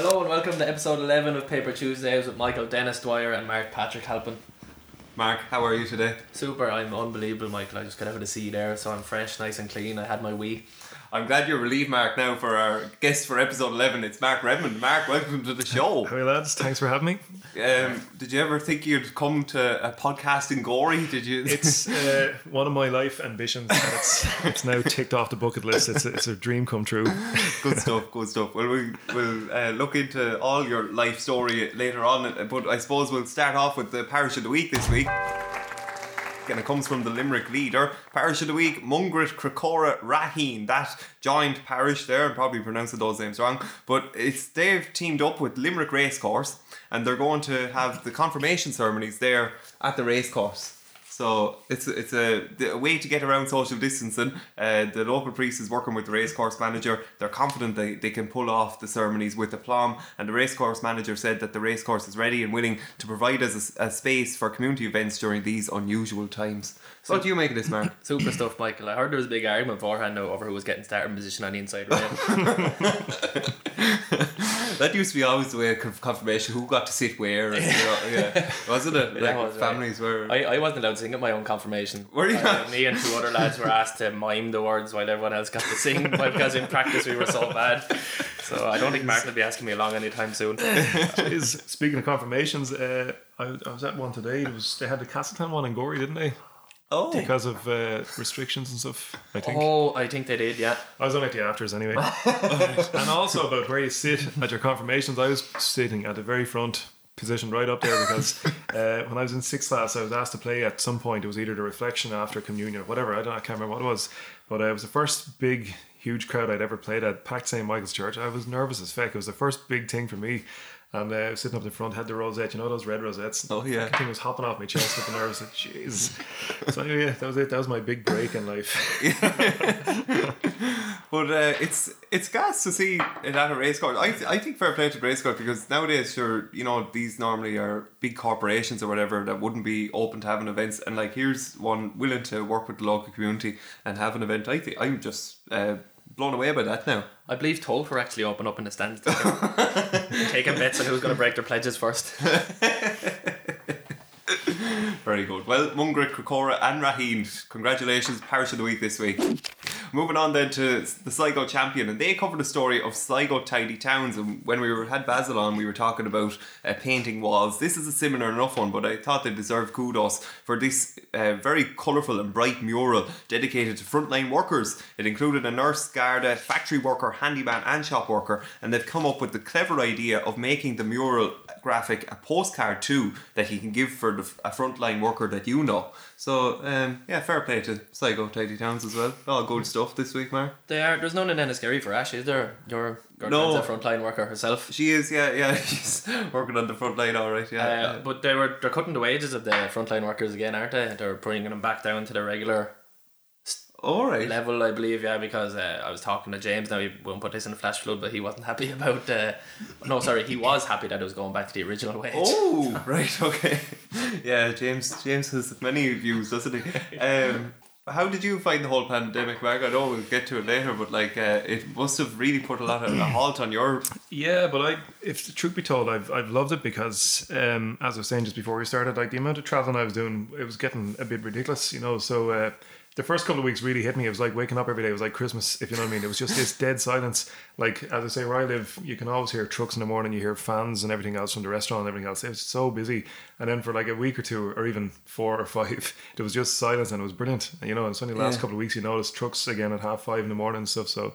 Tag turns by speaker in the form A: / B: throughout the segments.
A: Hello and welcome to episode 11 of Paper Tuesdays with Michael Dennis Dwyer and Mark Patrick Halpin.
B: Mark, how are you today?
A: Super, I'm unbelievable, Michael. I just got out of the sea there, so I'm fresh, nice and clean. I had my wee.
B: I'm glad you're relieved, Mark, now for our guest for episode 11. It's Mark Redmond. Mark, welcome to the show.
C: Hey lads, thanks for having me.
B: Um, did you ever think you'd come to a podcast in Gorey? Did you?
C: It's uh, one of my life ambitions. And it's it's now ticked off the bucket list. It's a, it's a dream come true.
B: good stuff, good stuff. Well, we, we'll uh, look into all your life story later on, but I suppose we'll start off with the parish of the week this week. And it comes from the Limerick leader. Parish of the week, Mungret Crecora Raheen. That joint parish there, I'm probably pronouncing those names wrong, but it's they've teamed up with Limerick Racecourse and they're going to have the confirmation ceremonies there at the racecourse. So it's it's a, a way to get around social distancing. Uh, the local priest is working with the racecourse manager. They're confident they, they can pull off the ceremonies with aplomb. And the racecourse manager said that the racecourse is ready and willing to provide us a, a space for community events during these unusual times. So what do you make of this, man?
A: Super stuff, Michael. I heard there was a big argument beforehand over who was getting starting position on the inside rail.
B: that used to be always the way of confirmation who got to sit where and, you know, yeah wasn't it like
A: was,
B: families were
A: I, I wasn't allowed to sing at my own confirmation.
B: Were you
A: Uh,
B: not?
A: me and two other lads were asked to mime the words while everyone else got to sing but because in practice we were so bad. So I don't think Mark will be asking me along anytime soon.
C: Is speaking of confirmations, uh, I, I was at one today. It was they had the Castletown one in Gorey, didn't they?
B: Oh
C: Because of uh, restrictions and stuff. I think
A: Oh, I think they did, yeah.
C: I was on at the afters anyway. and also about where you sit at your confirmations. I was sitting at the very front position right up there because uh, when I was in sixth class, I was asked to play at some point. It was either the reflection after communion or whatever. I don't. I can't remember what it was, but uh, it was the first big, huge crowd I'd ever played at. Packed St Michael's Church. I was nervous as feck. It was the first big thing for me. And uh, sitting up the front, had the rosette, you know those red rosettes.
B: Oh, yeah.
C: Fucking thing was hopping off my chest with the nerves. Like, Jesus. So anyway, yeah, that was it. That was my big break in life.
B: But uh, it's it's gas to see it at a race course. I, I think fair play to the race course because nowadays sure you know these normally are big corporations or whatever that wouldn't be open to having events and like here's one willing to work with the local community and have an event. I think I'm just uh, blown away by that now.
A: I believe Tolt were actually open up in the stands. Taking bets on who's going to break their pledges first.
B: Very good. Well, Mungret, Crecora, and Raheen, congratulations, Parish of the Week this week. Moving on then to the Sligo champion, and they covered the story of Sligo tidy towns. And when we were had Basil on, we were talking about uh, painting walls. This is a similar enough one, but I thought they deserved kudos for this uh, very colourful and bright mural dedicated to frontline workers. It included a nurse, Garda, factory worker, handyman, and shop worker, and they've come up with the clever idea of making the mural graphic a postcard too that you can give for the, a frontline worker that you know. So um, yeah, fair play to Sligo Tidy Towns as well. All good stuff this week, Mark.
A: They are, there's none in Enniskerry for Ash, is there? Your
B: No.
A: girlfriend's a frontline worker herself.
B: She is, yeah, yeah. She's working on the front line, all right, yeah.
A: Uh,
B: yeah.
A: but they were they're cutting the wages of the frontline workers again, aren't they? They're bringing them back down to the regular
B: all right.
A: level, I believe. Yeah, because uh, I was talking to James. Now he won't put this in a flash flood, but he wasn't happy about. Uh, no, sorry, he was happy that it was going back to the original wage.
B: Oh, right, okay. Yeah, James. James has many views, doesn't he? Um, how did you find the whole pandemic, Mark? I know we'll get to it later, but like, uh, it must have really put a lot of a halt on your.
C: Yeah, but I, if the truth be told, I've I've loved it because, um, as I was saying just before we started, like the amount of traveling I was doing, it was getting a bit ridiculous, you know. So uh, the first couple of weeks really hit me. It was like waking up every day. It was like Christmas, if you know what I mean. It was just this dead silence. Like as I say, where I live, you can always hear trucks in the morning. You hear fans and everything else from the restaurant and everything else. It was so busy. And then for like a week or two, or even four or five, there was just silence, and it was brilliant. And, you know, it's only the last
B: Yeah.
C: couple of weeks you notice trucks again at half five in the morning and stuff. So.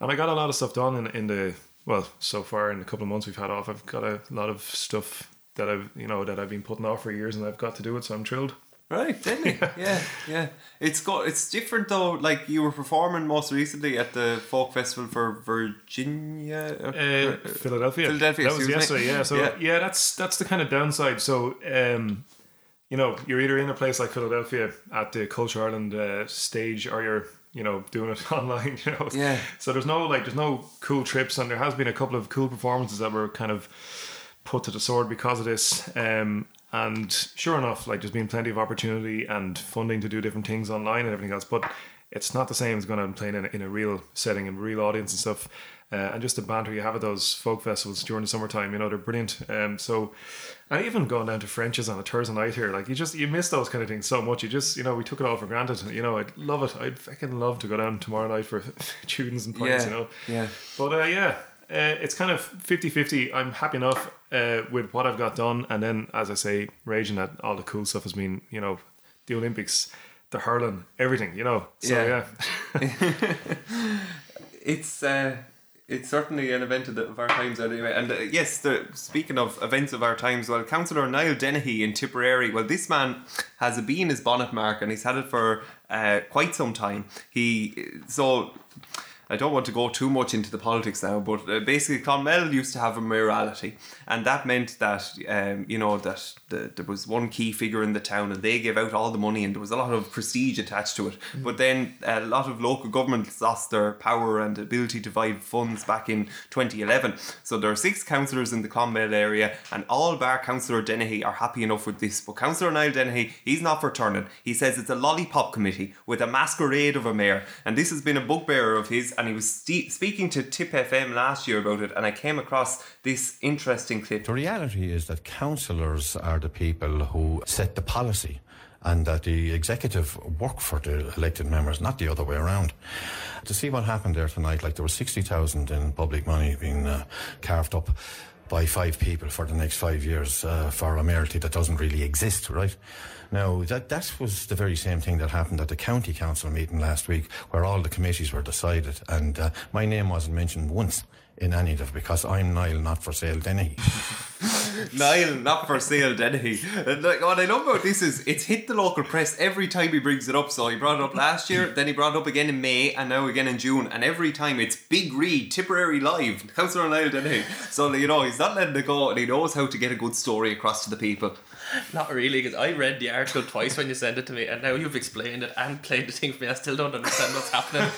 C: And I got a lot of stuff done in, in the well, so far in the couple of months we've had off, I've got a lot of stuff that I've you know that I've been putting off for years, and I've got to do it. So I'm thrilled.
B: Right, didn't yeah. yeah, yeah. It's got it's different though. Like you were performing most recently at the folk festival for Virginia,
C: Uh, Philadelphia.
B: Philadelphia,
C: That was yesterday. Yeah. So
B: Yeah.
C: yeah. that's that's the kind of downside. So um, you know, you're either in a place like Philadelphia at the Culture Ireland uh, stage, or you're you know doing it online. You know.
B: Yeah.
C: So there's no like there's no cool trips, and there has been a couple of cool performances that were kind of put to the sword because of this. Um, and sure enough, like there's been plenty of opportunity and funding to do different things online and everything else, but it's not the same as going out and playing in a, in a real setting and real audience and stuff. uh, and just the banter you have at those folk festivals during the summertime. You know, they're brilliant. Um, so, and even going down to French's on a Thursday night here, like you just you miss those kind of things so much. You just you know we took it all for granted. You know, I'd love it. I'd fucking love to go down tomorrow night for tunes and pints.
B: Yeah,
C: You know,
B: yeah.
C: But uh, yeah. Uh, it's kind of 50-50 I'm happy enough uh, with what I've got done and then as I say raging at all the cool stuff has been you know the Olympics the hurling everything you know so
B: Yeah.
C: yeah
B: it's uh, it's certainly an event of, our times anyway. And uh, yes, the, speaking of events of our times, well, Councillor Niall Dennehy in Tipperary. Well, this man has a bee in his bonnet mark, and he's had it for uh, quite some time. He so. I don't want to go too much into the politics now, but uh, basically, Clonmel used to have a mayoralty, and that meant that um, you know that the, there was one key figure in the town, and they gave out all the money, and there was a lot of prestige attached to it. But then a lot of local governments lost their power and ability to provide funds back in 2011. So there are six councillors in the Clonmel area, and all bar Councillor Dennehy are happy enough with this. But Councillor Niall Dennehy, he's not for turning. He says it's a lollipop committee with a masquerade of a mayor, and this has been a bugbearer of his. And he was speaking to Tipp FM last year about it, and I came across this interesting clip.
D: The reality is that councillors are the people who set the policy and that the executive work for the elected members, not the other way around. To see what happened there tonight, like there was 60,000 in public money being uh, carved up by five people for the next five years uh, for a mayoralty that doesn't really exist, right? Now, that, that was the very same thing that happened at the county council meeting last week, where all the committees were decided, and uh, my name wasn't mentioned once in any of it because I'm Niall, not for sale Denny.
B: Niall, not for sale, Dennehy. And like, what I love about this is it's hit the local press every time he brings it up. So he brought it up last year, then he brought it up again in May, and now again in June. And every time it's Big Read, Tipperary Live, Councillor Niall Dennehy. So, you know, he's not letting it go, and he knows how to get a good story across to the people.
A: Not really, because I read the article twice when you sent it to me, and now you've explained it and played the thing for me. I still don't understand what's happening.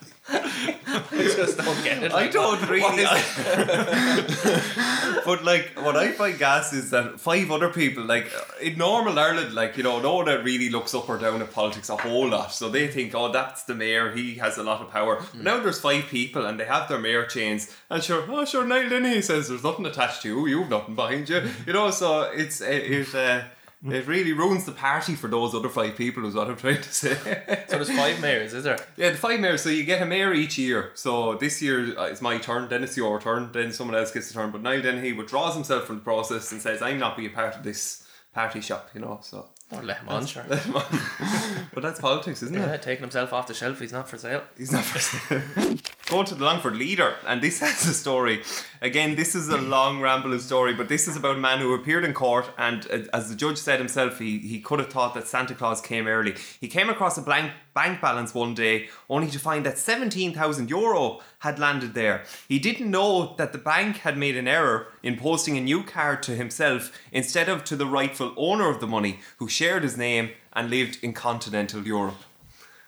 A: I just don't get it.
B: I don't really. but like, what I find gas is that five other people, like in normal Ireland, like you know, no one that really looks up or down at politics a whole lot. So they think, oh, that's the mayor. He has a lot of power. But now there's five people, and they have their mayor chains. And sure, oh sure, Niall Denny says there's nothing attached to you. You've nothing behind you. You know, so it's it. it uh, it really ruins the party for those other five people, is what I'm trying to say.
A: so there's five mayors, is there?
B: Yeah, the five mayors. So you get a mayor each year. So this year uh, it's my turn, then it's your turn, then someone else gets the turn. But now then he withdraws himself from the process and says, "I'm not being part of this party shop," you know. So,
A: Or let him on, sure. Let him on.
B: but that's politics, isn't
A: Yeah,
B: it?
A: taking himself off the shelf, he's not for sale.
B: He's not for Going to the Longford leader, and this has a story. Again, this is a long rambling story, but this is about a man who appeared in court, and uh, as the judge said himself, he, he could have thought that Santa Claus came early. He came across a blank bank balance one day, only to find that 17,000 euro had landed there. He didn't know that the bank had made an error in posting a new card to himself instead of to the rightful owner of the money, who shared his name and lived in continental Europe.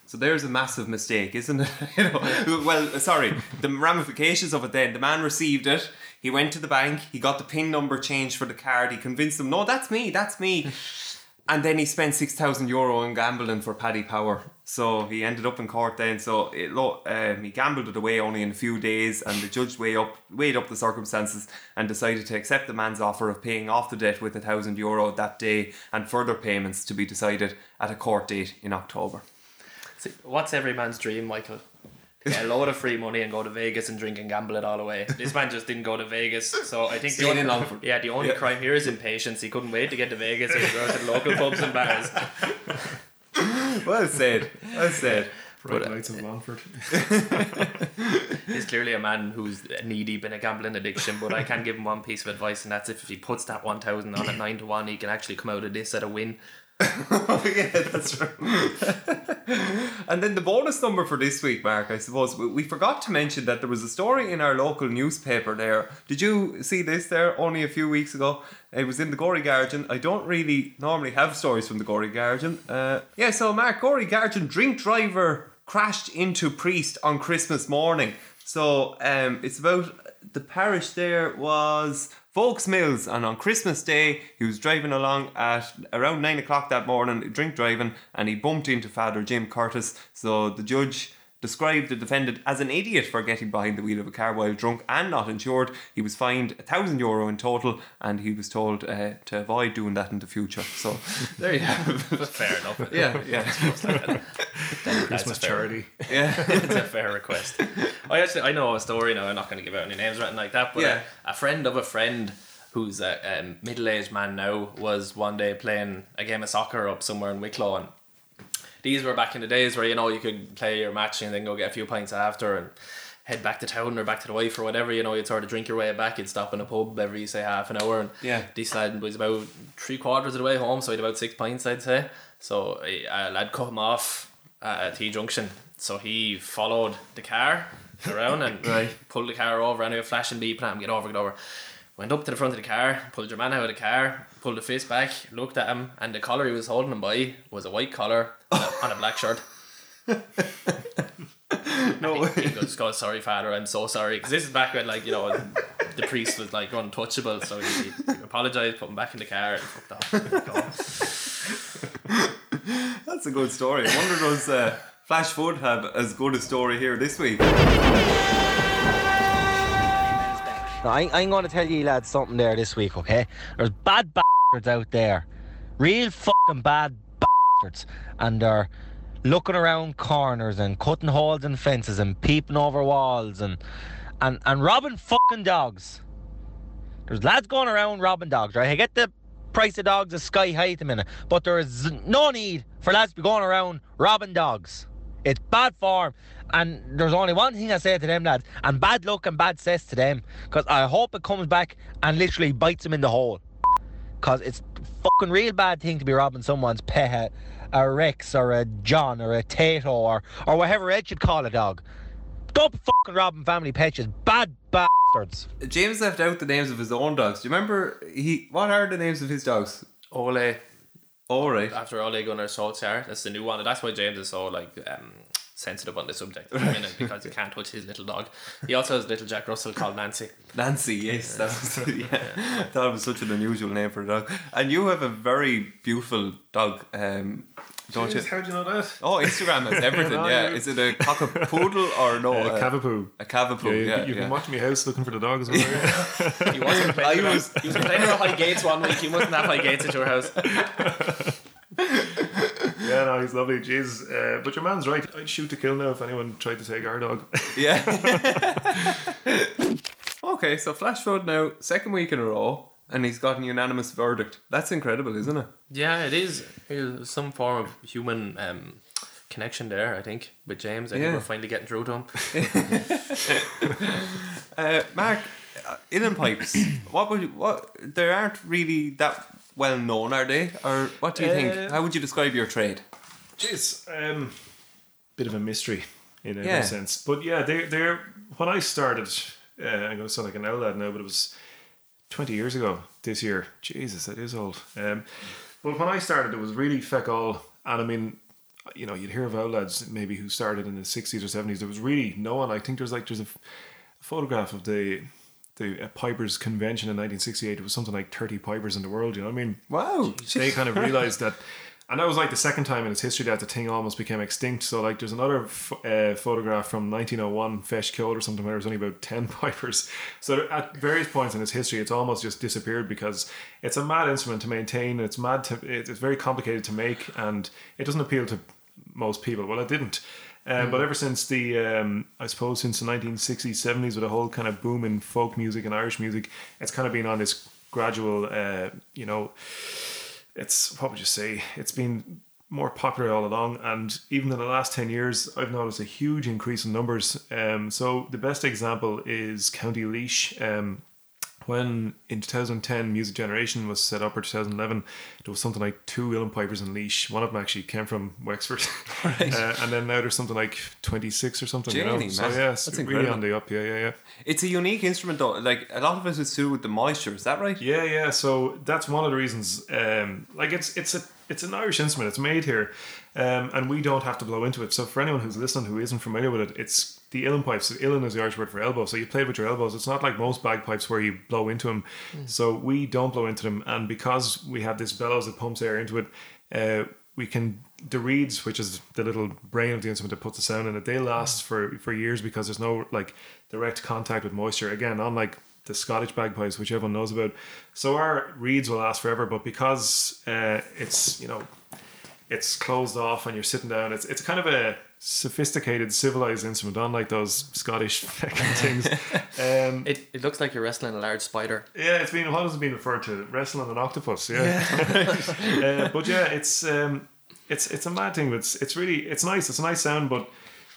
B: So there's a massive mistake, isn't it? you know, well, sorry, the ramifications of it then. The man received it. He went to the bank. He got the PIN number changed for the card. He convinced them, no, that's me, that's me. and then he spent 6,000 euro on gambling for Paddy Power. So he ended up in court then. So it, um, he gambled it away only in a few days, and the judge weighed up, weighed up the circumstances and decided to accept the man's offer of paying off the debt with a thousand euro that day and further payments to be decided at a court date in October.
A: See, what's every man's dream, Michael? To Get a load of free money and go to Vegas and drink and gamble it all away. This man just didn't go to Vegas, so I think the only,
B: in Longford.
A: yeah, the only
B: Yeah.
A: crime here is impatience. He couldn't wait to get to Vegas and go to the local pubs and bars.
B: Well said. Well said.
C: Bright
A: But, uh,
C: lights of Longford.
A: He's clearly a man who's knee deep in a gambling addiction, but I can give him one piece of advice, and that's if he puts that 1,000 on at 9 to 1, he can actually come out of this at a win.
B: Yeah, that's right. and then the bonus number for this week, Mark, I suppose, we- we forgot to mention that there was a story in our local newspaper there. Did you see this there only a few weeks ago? It was in the Gorey Guardian. I don't really normally have stories from the Gorey Guardian. Uh, yeah, so Mark, Gorey Guardian drink driver crashed into priest on Christmas morning. So um, it's about the parish there was Foulksmills, and on Christmas Day he was driving along at around nine o'clock that morning, drink driving, and he bumped into Father Jim Curtis. So the judge described the defendant as an idiot for getting behind the wheel of a car while drunk and not insured. He was fined a thousand euro in total, and he was told uh, to avoid doing that in the future. So there you have it.
A: Fair enough.
B: Yeah, yeah,
A: That's
C: Christmas
A: a
C: charity.
B: yeah.
A: it's a fair request. I actually I know a story now. I'm not going to give out any names or anything like that. But
B: Yeah.
A: a, a friend of a friend who's a um, middle-aged man now was one day playing a game of soccer up somewhere in Wicklow and these were back in the days where you know you could play your match and then go get a few pints after and head back to town or back to the wife or whatever you know you'd sort of drink your way back you'd stop in a pub every say half an hour and
B: Yeah.
A: this lad was about three quarters of the way home so he had about six pints I'd say so a lad cut him off at T junction so he followed the car around and
B: Right.
A: pulled the car over anyway flashing beep at him get over get over went up to the front of the car pulled your man out of the car pulled the face back looked at him and the collar he was holding him by was a white collar on a, black shirt
B: No
A: he
B: way.
A: goes, goes, sorry, father, I'm so sorry. Because this is back when, like, you know, the priest was, like, untouchable. So he, he apologised, put him back in the car, and fucked off.
B: That's a good story. I wonder does uh, Flash Foot have as good a story here this week?
E: Now, I, I'm going to tell you lads something there this week, okay? There's bad bastards out there. Real fucking bad bastards. And they're looking around corners and cutting holes in fences and peeping over walls and, and, and robbing fucking dogs. There's lads going around robbing dogs, right? I get the price of dogs is sky high at the minute, but there is no need for lads to be going around robbing dogs. It's bad form, and there's only one thing I say to them lads, and bad luck and bad cess to them, because I hope it comes back and literally bites them in the hole. Because it's fucking real bad thing to be robbing someone's pet, a Rex or a John or a Tato or, or whatever else you'd call a dog. Don't fucking robbing family pets, you bad bastards.
B: James left out the names of his own dogs. Do you remember he? What are the names of his dogs?
A: Ole,
B: All right.
A: after Ole Gunnar Solskjaer, that's the new one. And that's why James is so, like, um, sensitive on the subject at the minute because he can't touch his little dog. He also has a little Jack Russell called Nancy.
B: Nancy, yes, that was yeah. That was such an unusual name for a dog. And you have a very beautiful dog, um, don't you?
C: How do you know that?
B: Oh, Instagram has everything.
C: No,
B: yeah, is it a cockapoodle or no?
C: Uh,
B: uh,
C: Cavapoo.
B: a cavapoo.
C: Yeah, you,
B: Yeah,
C: you
B: yeah.
C: can watch me house looking for the dog as well. yeah.
A: He wasn't
B: I
A: playing
B: was-
A: was, he was playing at High Gates one week. He wasn't at High Gates at your house.
C: yeah, no, he's lovely. Jeez, uh, but your man's right. I'd shoot to kill now if anyone tried to take our dog.
B: Yeah. okay, so Flash forward now, second week in a row, and he's got an unanimous verdict. That's incredible, isn't it?
A: Yeah, it is. There's some form of human um, connection there, I think, with James. I
B: Yeah.
A: think we're finally getting through to him.
B: Uh, Mark, uh, Uilleann Pipes, what would you, what, they aren't really that well known, are they? Or what do you
C: Uh,
B: think? How would you describe your trade?
C: Jeez, um, bit of a mystery in every
B: Yeah.
C: sense. But yeah, they they're when I started. Uh, I'm going to sound like an old lad now, but it was 20 years ago this year. Jesus, it is old. Um, but when I started, it was really feck all, and I mean, you know, you'd hear of old lads maybe who started in the 60s or 70s. There was really no one. I think there's like there's a photograph of the the uh, Pipers convention in 1968. It was something like 30 Pipers in the world. You know what I mean?
B: Wow.
C: they kind of realized that and that was like the second time in its history that the thing almost became extinct. So like there's another f- uh, photograph from 1901 Feis Ceoil or something where there's only about 10 pipers. So at various points in its history it's almost just disappeared because it's a mad instrument to maintain. It's mad to it's very complicated to make and it doesn't appeal to most people. Well it didn't. Um, But ever since the, um, I suppose, since the 1960s, 70s, with a whole kind of boom in folk music and Irish music, it's kind of been on this gradual, uh, you know, it's what would you say? It's been more popular all along, and even in the last ten years, I've noticed a huge increase in numbers. Um, so the best example is County Laois. Um, when in 2010 Music Generation was set up, or 2011, there was something like two Uilleann Pipers in Laois. One of them actually came from Wexford, uh, and then now there's something like 26 or something. you know? So yeah, it's
B: That's
C: really on the up. Yeah, yeah, yeah.
B: It's a unique instrument, though. Like, a lot of it is to do with the moisture. Is that right?
C: Yeah, yeah. So that's one of the reasons. Um, like it's it's a it's an Irish instrument. It's made here, um, and we don't have to blow into it. So for anyone who's listening who isn't familiar with it, it's the Uilleann pipes. Uilleann is the Irish word for elbow. So you play with your elbows. It's not like most bagpipes where you blow into them. So we don't blow into them, and because we have this bellows that pumps air into it, uh, we can the reeds, which is the little brain of the instrument that puts the sound in it, they last for for years because there's no like direct contact with moisture. Again, unlike the Scottish bagpipes, which everyone knows about. So our reeds will last forever, but because uh, it's you know it's closed off and you're sitting down, it's it's kind of a sophisticated, civilized instrument, unlike those Scottish things. Um,
A: It, it looks like you're wrestling a large spider.
C: yeah, it's been what has it been referred to? Wrestling an octopus. Yeah, uh, but yeah, it's um, it's it's a mad thing. But it's it's really it's nice. It's a nice sound, but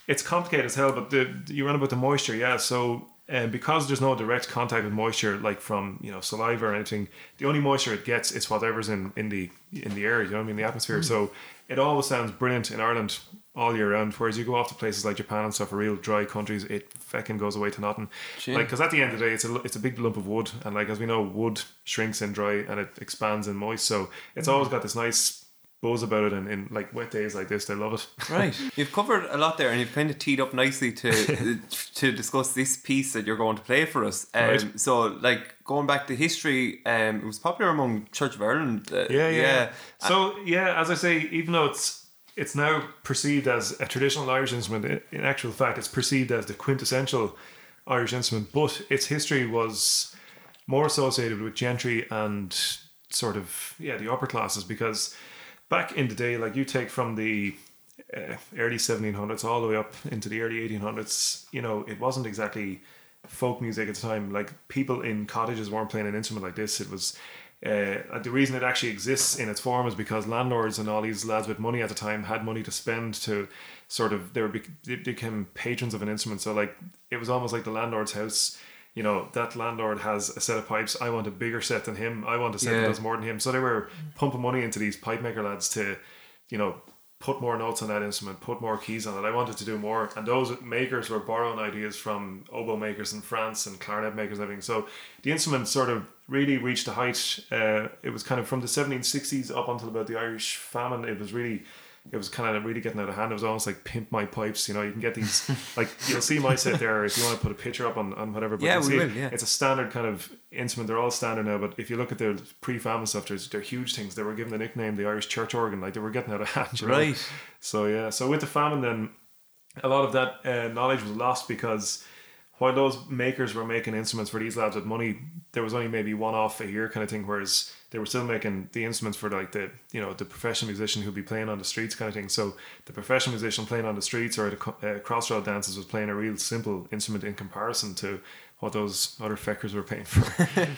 C: it's complicated as hell. But the you run about the moisture, yeah. So um, because there's no direct contact with moisture, like from you know saliva or anything, the only moisture it gets is whatever's in in the in the air. You know what I mean? The atmosphere. So it always sounds brilliant in Ireland all year round. Whereas you go off to places like Japan and stuff, real dry countries, it fucking goes away to nothing. Like because at the end of the day, it's a it's a big lump of wood, and like as we know, wood shrinks in dry and it expands in moist. So it's always got this nice buzz about it, and in like wet days like this, they love it.
B: Right. You've covered a lot there, and you've kind of teed up nicely to to discuss this piece that you're going to play for us. Um,
C: Right.
B: So, like going back to history, um, it was popular among Church of Ireland. Uh,
C: Yeah, yeah. yeah. So yeah, as I say, even though it's it's now perceived as a traditional Irish instrument, in actual fact, it's perceived as the quintessential Irish instrument. But its history was more associated with gentry and sort of yeah the upper classes because back in the day, like you take from the uh, early 1700s all the way up into the early 1800s, you know, it wasn't exactly folk music at the time. Like people in cottages weren't playing an instrument like this. It was uh, the reason it actually exists in its form is because landlords and all these lads with money at the time had money to spend to sort of they were they became patrons of an instrument. So like it was almost like the landlord's house. You know that landlord has a set of pipes. I want a bigger set than him. I want a set
B: Yeah.
C: that does more than him. So they were pumping money into these pipe maker lads to, you know, put more notes on that instrument, put more keys on it. I wanted to do more, and those makers were borrowing ideas from oboe makers in France and clarinet makers and everything. So the instrument sort of really reached a height. Uh, it was kind of from the 1760s up until about the Irish famine. It was really. It was kind of really getting out of hand. It was almost like pimp my pipes. You know, you can get these like you'll see my set there if you want to put a picture up on, on whatever. But
B: Yeah, we
C: see
B: will,
C: it.
B: yeah.
C: It's a standard kind of instrument. They're all standard now. But if you look at their pre-famine stuff, there's they're huge things. They were given the nickname the Irish church organ. Like they were getting out of hand. You know?
B: Right.
C: So yeah, so with the famine, then a lot of that uh, knowledge was lost because while those makers were making instruments for these labs with money, there was only maybe one off a year kind of thing. Whereas they were still making the instruments for like the you know the professional musician who'd be playing on the streets kind of thing. So the professional musician playing on the streets or at a uh, crossroad dances was playing a real simple instrument in comparison to what those other feckers were paying for.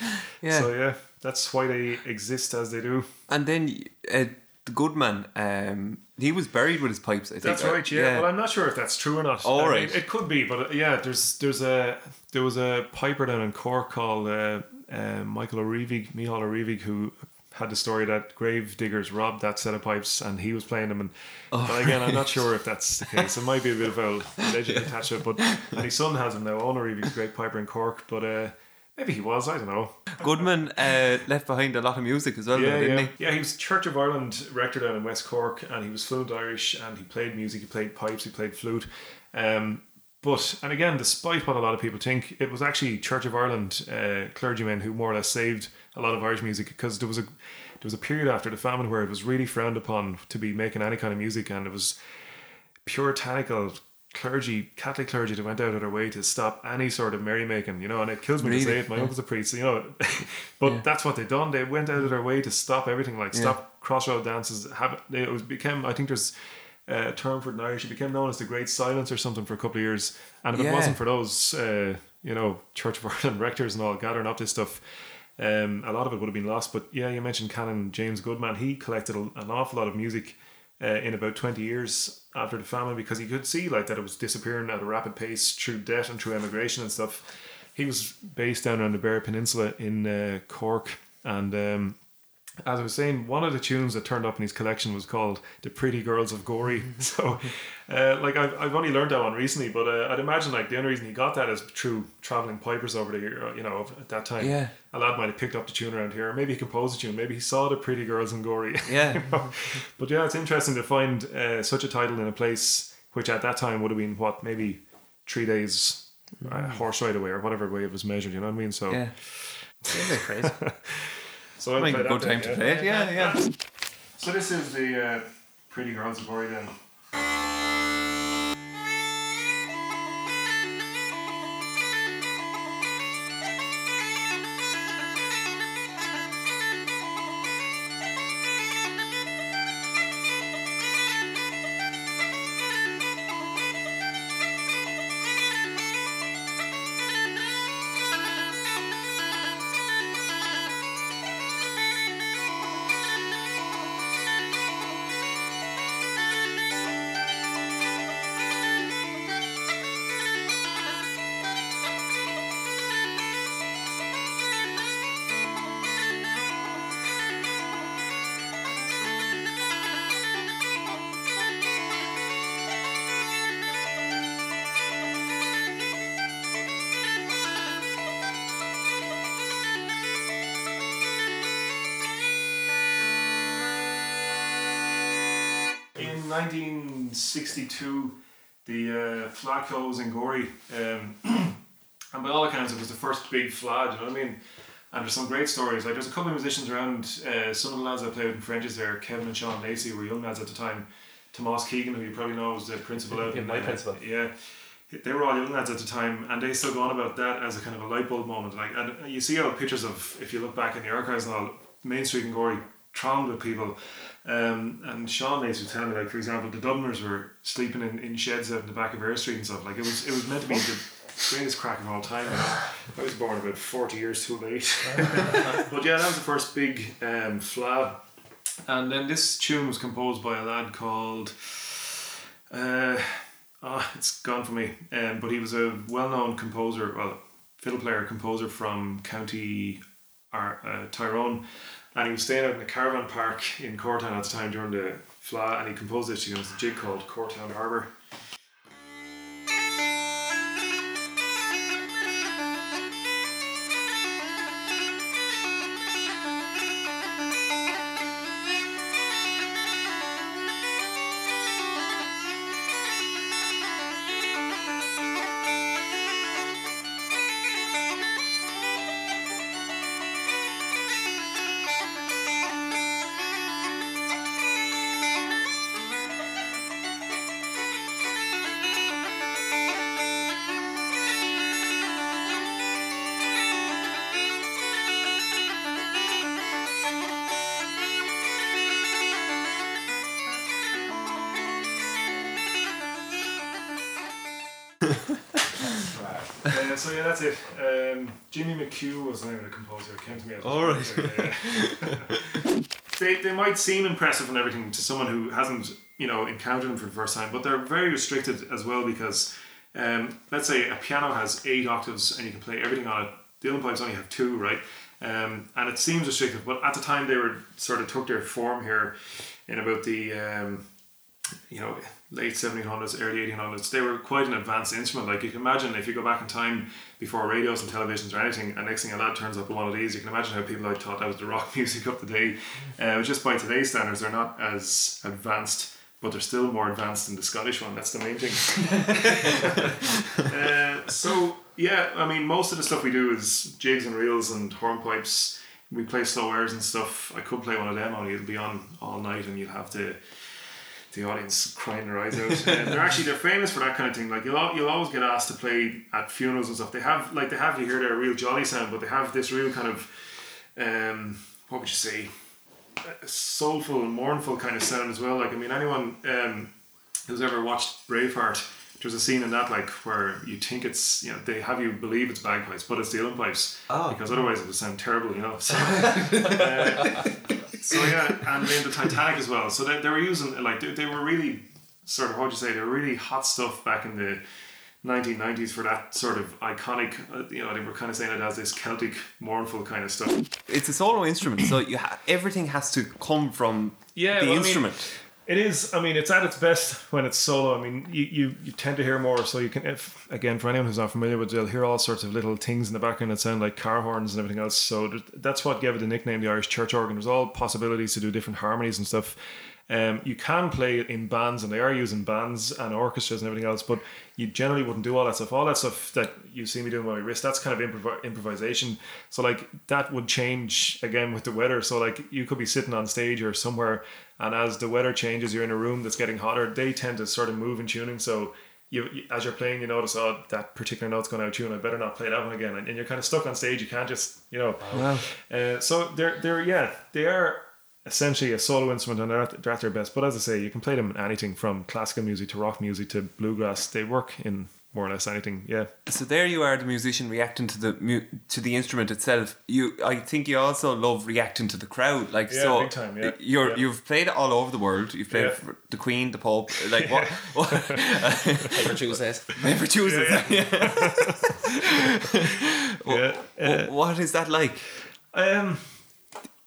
B: Yeah.
C: So yeah, that's why they exist as they do.
B: And then uh, the Goodman, um, he was buried with his pipes. I think.
C: That's right. Yeah. Well, I'm not sure if that's true or not.
B: All
C: I mean, it could be, but uh, yeah, there's there's a there was a piper down in Cork called uh, uh, Michael O'Reevig, Michal O'Reevig, who had the story that grave diggers robbed that set of pipes and he was playing them. And
B: Oh,
C: but again, I'm not sure if that's the case. It might be a bit of a legend attached to it. But and his son has him now. O'Reevig's a great piper in Cork, but. uh Maybe he was, I don't know.
B: Goodman uh, left behind a lot of music as well,
C: Yeah,
B: didn't
C: yeah.
B: he?
C: Yeah, he was Church of Ireland rector down in West Cork, and he was fluent Irish, and he played music, he played pipes, he played flute. Um, but and again, despite what a lot of people think, it was actually Church of Ireland uh, clergymen who more or less saved a lot of Irish music because there was a there was a period after the famine where it was really frowned upon to be making any kind of music, and it was puritanical clergy, Catholic clergy that went out of their way to stop any sort of merrymaking, you know, and it kills me
B: Really?
C: to say it. My uncle's a priest, you know, but that's what they done. They went out of their way to stop everything, like stop crossroad dances. Have it was became. I think there's a term for it in Irish. It became known as the Great Silence or something for a couple of years. And if
B: Yeah.
C: it wasn't for those, uh, you know, Church of Ireland rectors and all gathering up this stuff. Um, a lot of it would have been lost, but yeah, you mentioned Canon James Goodman. He collected a- an awful lot of music uh, in about 20 years after the famine because he could see like that it was disappearing at a rapid pace through debt and through emigration and stuff. He was based down on the Beara Peninsula in uh, Cork, and um, as I was saying, one of the tunes that turned up in his collection was called "The Pretty Girls of Gorey." so, uh, like I've, I've only learned that one recently, but uh, I'd imagine like the only reason he got that is through traveling pipers over the you know, at that time.
B: Yeah.
C: a lad might have picked up the tune around here, or maybe he composed the tune, maybe he saw the Pretty Girls in Gorey.
B: Yeah.
C: but yeah, it's interesting to find uh, such a title in a place which at that time would have been what maybe three days uh, horse ride away or whatever way it was measured. You know what I mean? So,
B: Yeah.
A: crazy.
C: so I
B: Might be
C: played
B: a good time to play it. Yeah, yeah.
C: So this is the uh, Pretty Girls of Gorey 1962, the uh, closed in Gorey, um, and by all accounts, it was the first big Fleadh. You know what I mean? And there's some great stories. Like there's a couple of musicians around. Uh, some of the lads I played in Frenches there, Kevin and Sean Lacey, were young lads at the time. Tomas Keegan, who you probably know, was the principal out
A: Yeah, my
C: uh,
A: principal.
C: Yeah. They were all young lads at the time, and they still go on about that as a kind of a light bulb moment. Like, and you see all pictures of, if you look back in the archives and all, Main Street in Gorey thronged with people. Um, and Sean Nace was tell me, like for example, the Dubliners were sleeping in, in sheds out in the back of Air Street and stuff. Like it was, it was meant to be the greatest crack of all time. I was born about forty years too late. but yeah, that was the first big um, Fleadh. And then this tune was composed by a lad called. Uh, oh, it's gone for me. Um, but he was a well-known composer, well, fiddle player, composer from County Ar- uh, Tyrone, and he was staying out in a caravan park in Courtown at the time during the Fleadh, and he composed this. It was a jig called Courtown Harbour. So yeah, that's it. Um, Jimmy McHugh was the name of the composer. It came to me.
B: All right.
C: Yeah. they, they might seem impressive and everything to someone who hasn't you know encountered them for the first time, but they're very restricted as well because um, let's say a piano has eight octaves and you can play everything on it. The other pipes only have two, right? Um, and it seems restrictive, but at the time they were sort of took their form here in about the um, you know, late 1700s, early 1800s, they were quite an advanced instrument. Like you can imagine if you go back in time before radios and televisions or anything, and next thing a lad turns up with one of these, you can imagine how people like thought that was the rock music of the day. Uh, just by today's standards, they're not as advanced, but they're still more advanced than the Scottish one. That's the main thing. uh, so yeah, I mean, most of the stuff we do is jigs and reels and hornpipes. We play slow airs and stuff. I could play one of them, only it'll be on all night, and you'll have to the audience crying their eyes out. And they're actually they're famous for that kind of thing. Like you'll you'll always get asked to play at funerals and stuff. They have like they have you hear their real jolly sound, but they have this real kind of um what would you say soulful and mournful kind of sound as well. Like I mean anyone um who's ever watched Braveheart. There's a scene in that like where you think it's you know they have you believe it's bagpipes, but it's the other pipes because otherwise it would sound terrible, you know. So, uh, so yeah, and then the Titanic as well. So they, they were using like they, they were really sort of how would you say they were really hot stuff back in the 1990s for that sort of iconic. Uh, you know, they were kind of saying it as this Celtic mournful kind of stuff.
B: It's a solo instrument, so you ha- everything has to come from
C: Yeah,
B: the
C: well, I mean,
B: instrument.
C: It is. I mean, it's at its best when it's solo. I mean, you, you, you tend to hear more. So you can, if again, for anyone who's not familiar with it, you'll hear all sorts of little things in the background that sound like car horns and everything else. So th- that's what gave it the nickname, the Irish church organ. There's all possibilities to do different harmonies and stuff. Um, you can play it in bands, and they are using bands and orchestras and everything else, but you generally wouldn't do all that stuff. All that stuff that you see me doing with my wrist, that's kind of improv- improvisation. So like that would change again with the weather. So like you could be sitting on stage or somewhere, and as the weather changes, you're in a room that's getting hotter. They tend to sort of move in tuning. So you, you as you're playing, you notice, oh, that particular note's going out of tune. I better not play that one again. And, and you're kind of stuck on stage. You can't just, you know. Uh, so they're they're yeah they are essentially a solo instrument and they're at, they're at their best. But as I say, you can play them in anything from classical music to rock music to bluegrass. They work in more or less anything. Yeah.
B: So there you are, the musician reacting to the mu- to the instrument itself. You, I think you also love reacting to the crowd. Like
C: Yeah,
B: so,
C: big time, yeah.
B: You're
C: Yeah.
B: you've played all over the world. You've played
C: Yeah.
B: for the Queen, the Pope. Like what? what
A: Paper Tuesdays.
B: Never chooses.
C: Yeah. Uh,
B: what is that like?
C: Um,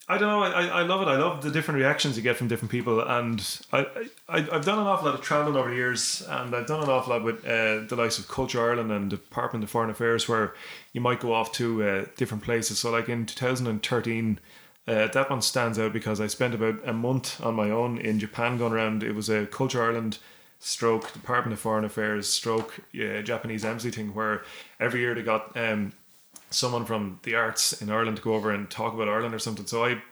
C: I don't know. I, I love it. I love the different reactions you get from different people, and I, I I've done an awful lot of traveling over the years, and I've done an awful lot with uh, the likes of Culture Ireland and Department of Foreign Affairs, where you might go off to uh, different places. So, like in 2013. Uh, that one stands out because I spent about a month on my own in Japan going around. It was a Culture Ireland stroke Department of Foreign Affairs stroke uh, Japanese embassy thing where every year they got um, someone from the arts in Ireland to go over and talk about Ireland or something. So I,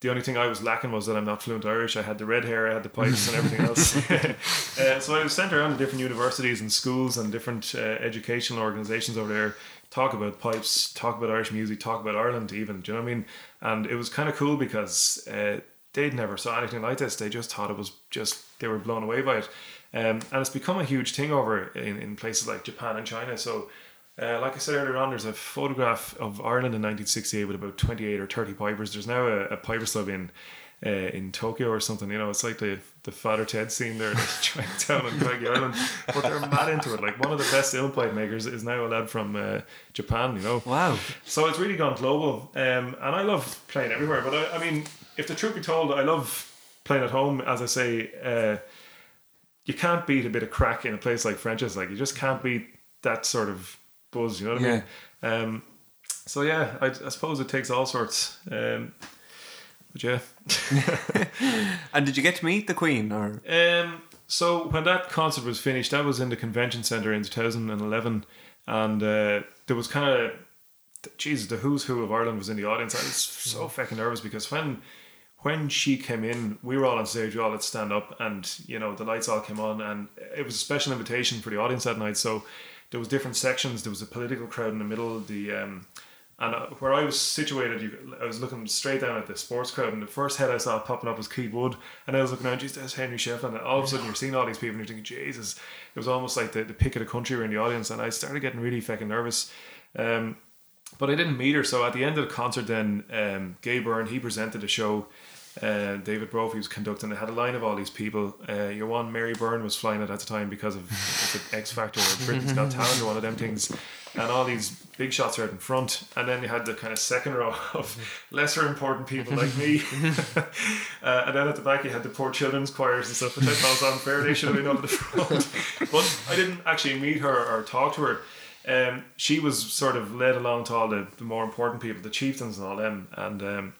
C: the only thing I was lacking was that I'm not fluent Irish. I had the red hair, I had the pipes, and everything else. uh, so I was sent around to different universities and schools and different uh, educational organisations over there. Talk about pipes, talk about Irish music, talk about Ireland, even. Do you know what I mean? And it was kind of cool because uh, they'd never saw anything like this. They just thought it was just they were blown away by it. Um, and it's become a huge thing over in, in places like Japan and China. So uh, like I said earlier on, there's a photograph of Ireland in 1968 with about 28 or 30 pipers. There's now a, a pipers club in uh, in Tokyo or something. You know, it's like the the Father Ted scene there in Chinatown on Craggy Island. But they're mad into it. Like one of the best Uilleann pipe makers is now a lad from uh, Japan. You know,
B: Wow.
C: so it's really gone global. Um, and I love playing everywhere. But I, I mean, if the truth be told, I love playing at home. As I say, uh, you can't beat a bit of crack in a place like French's. Like you just can't beat that sort of buzz. You know what I mean? Um, so yeah, I, I suppose it takes all sorts. Um, but yeah.
B: And did you get to meet the Queen or?
C: Um, so when that concert was finished, that was in the convention center in 2011, and uh, there was kind of, Jesus, the who's who of Ireland was in the audience. I was so fucking nervous because when when she came in, we were all on stage, we all had stand up, and you know the lights all came on, and it was a special invitation for the audience that night. So there was different sections. There was a political crowd in the middle. The um, and uh, where I was situated, you, I was looking straight down at the sports crowd, and the first head I saw popping up was Keith Wood, and I was looking around, geez, there's Henry Shefflin, and all of a sudden you're seeing all these people, and you're thinking, Jesus, it was almost like the, the pick of the country were in the audience, and I started getting really fucking nervous. Um, but I didn't meet her, so at the end of the concert, then um, Gay Byrne he presented a show. Uh, David Brophy was conducting. They had a line of all these people. Uh, your one Mary Byrne was flying it at the time because of X Factor or Britain's Got Talent or one of them things, and all these big shots are out in front. And then you had the kind of second row of lesser important people like me, uh, and then at the back you had the poor children's choirs and stuff. Which I thought was unfair. They should have been up at the front, but I didn't actually meet her or talk to her. Um, she was sort of led along to all the, the more important people, the chieftains and all them, and. Um,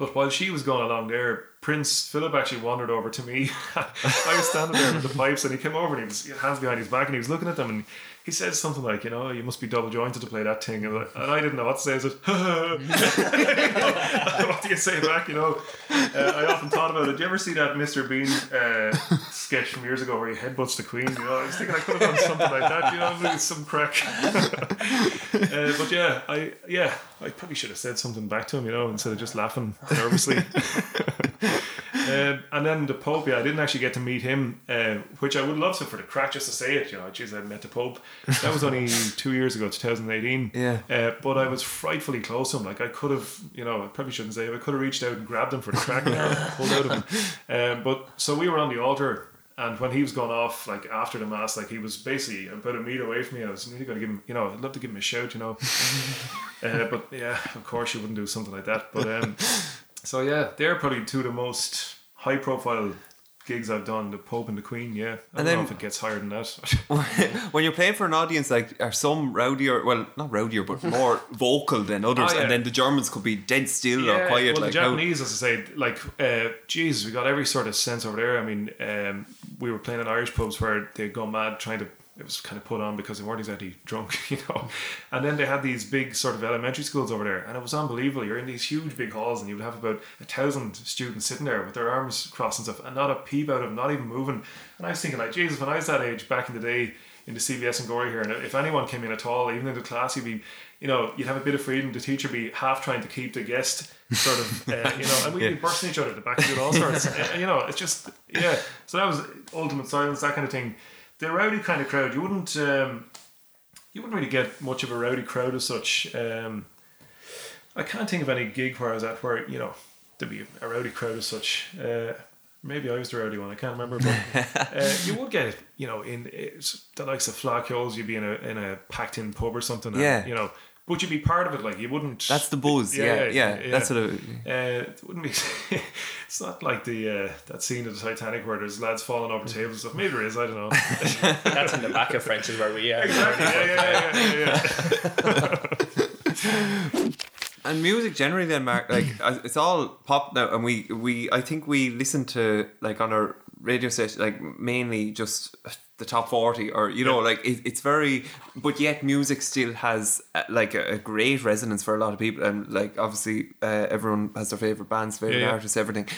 C: but while she was going along there, Prince Philip actually wandered over to me. I was standing there with the pipes, and he came over and he was hands behind his back, and he was looking at them, and he says something like, "You know, you must be double jointed to play that thing," and I- didn't know what to say. I said, "What do you say back?" You know, uh, I often thought about it. Do you ever see that Mr. Bean uh, sketch from years ago where he headbutts the Queen? You know, I was thinking I could have done something like that. You know, some crack. uh, but yeah, I yeah, I probably should have said something back to him. You know, instead of just laughing nervously. Um, and then the Pope, yeah, I didn't actually get to meet him, uh, which I would love to for the crack just to say it. You know, geez, I met the Pope. That was only two years ago, 2018.
B: Yeah.
C: Uh, but I was frightfully close to him. Like I could have, you know, I probably shouldn't say it. I could have reached out and grabbed him for the crack and pulled out of him. Um, but so we were on the altar. And when he was gone off, like after the mass, like he was basically about a meter away from me. I was really going to give him, you know, I'd love to give him a shout, you know. uh, but yeah, of course you wouldn't do something like that. But um, so yeah, they're probably two of the most high profile gigs I've done, the Pope and the Queen, yeah. I don't
B: And
C: know if it gets higher than that.
B: when you're playing for an audience, like are some rowdier, well, not rowdier, but more vocal than others,
C: Oh, yeah.
B: and then the Germans could be dead still or quiet.
C: Well,
B: like
C: the
B: how-
C: Japanese, as I say, like, uh, Jesus, we got every sort of sense over there. I mean, um, we were playing in Irish pubs where they'd go mad trying to. It was kind of put on because they weren't exactly drunk, you know. And then they had these big sort of elementary schools over there, and it was unbelievable. You're in these huge big halls, and you would have about a thousand students sitting there with their arms crossed and stuff, and not a peep out of them, not even moving. And I was thinking, like, Jesus, when I was that age back in the day in the CBS and Gorey here, and if anyone came in at all, even in the class, you'd be, you know, you'd have a bit of freedom. The teacher be half trying to keep the guest sort of, uh, you know, and we'd be bursting each other at the back doing all sorts. Uh, you know, it's just, yeah. So that was ultimate silence, that kind of thing. The rowdy kind of crowd, you wouldn't, um, you wouldn't really get much of a rowdy crowd as such. Um, I can't think of any gig where I was at where you know there'd be a rowdy crowd as such. Uh, maybe I was the rowdy one. I can't remember, but uh, you would get it. You know, in it's the likes of Hills, you'd be in a in a packed in pub or something. and,
B: Yeah.
C: you know, but you'd be part of it. Like you wouldn't.
B: That's the buzz. Yeah, yeah. That's sort of.
C: Uh, it wouldn't be. it's not like the uh, that scene of the Titanic where there's lads falling over tables and stuff. Maybe there is. I don't know.
A: That's in the back of French is where we are.
C: yeah, yeah, yeah, yeah, yeah.
B: And music generally, then, Mark, like it's all pop now, and we we I think we listen to like on our radio station, like mainly just the top forty, or you know, like it, it's very, but yet music still has uh, like a, a great resonance for a lot of people, and like obviously uh, everyone has their favorite bands, favorite
C: Yeah, yeah.
B: artists, everything.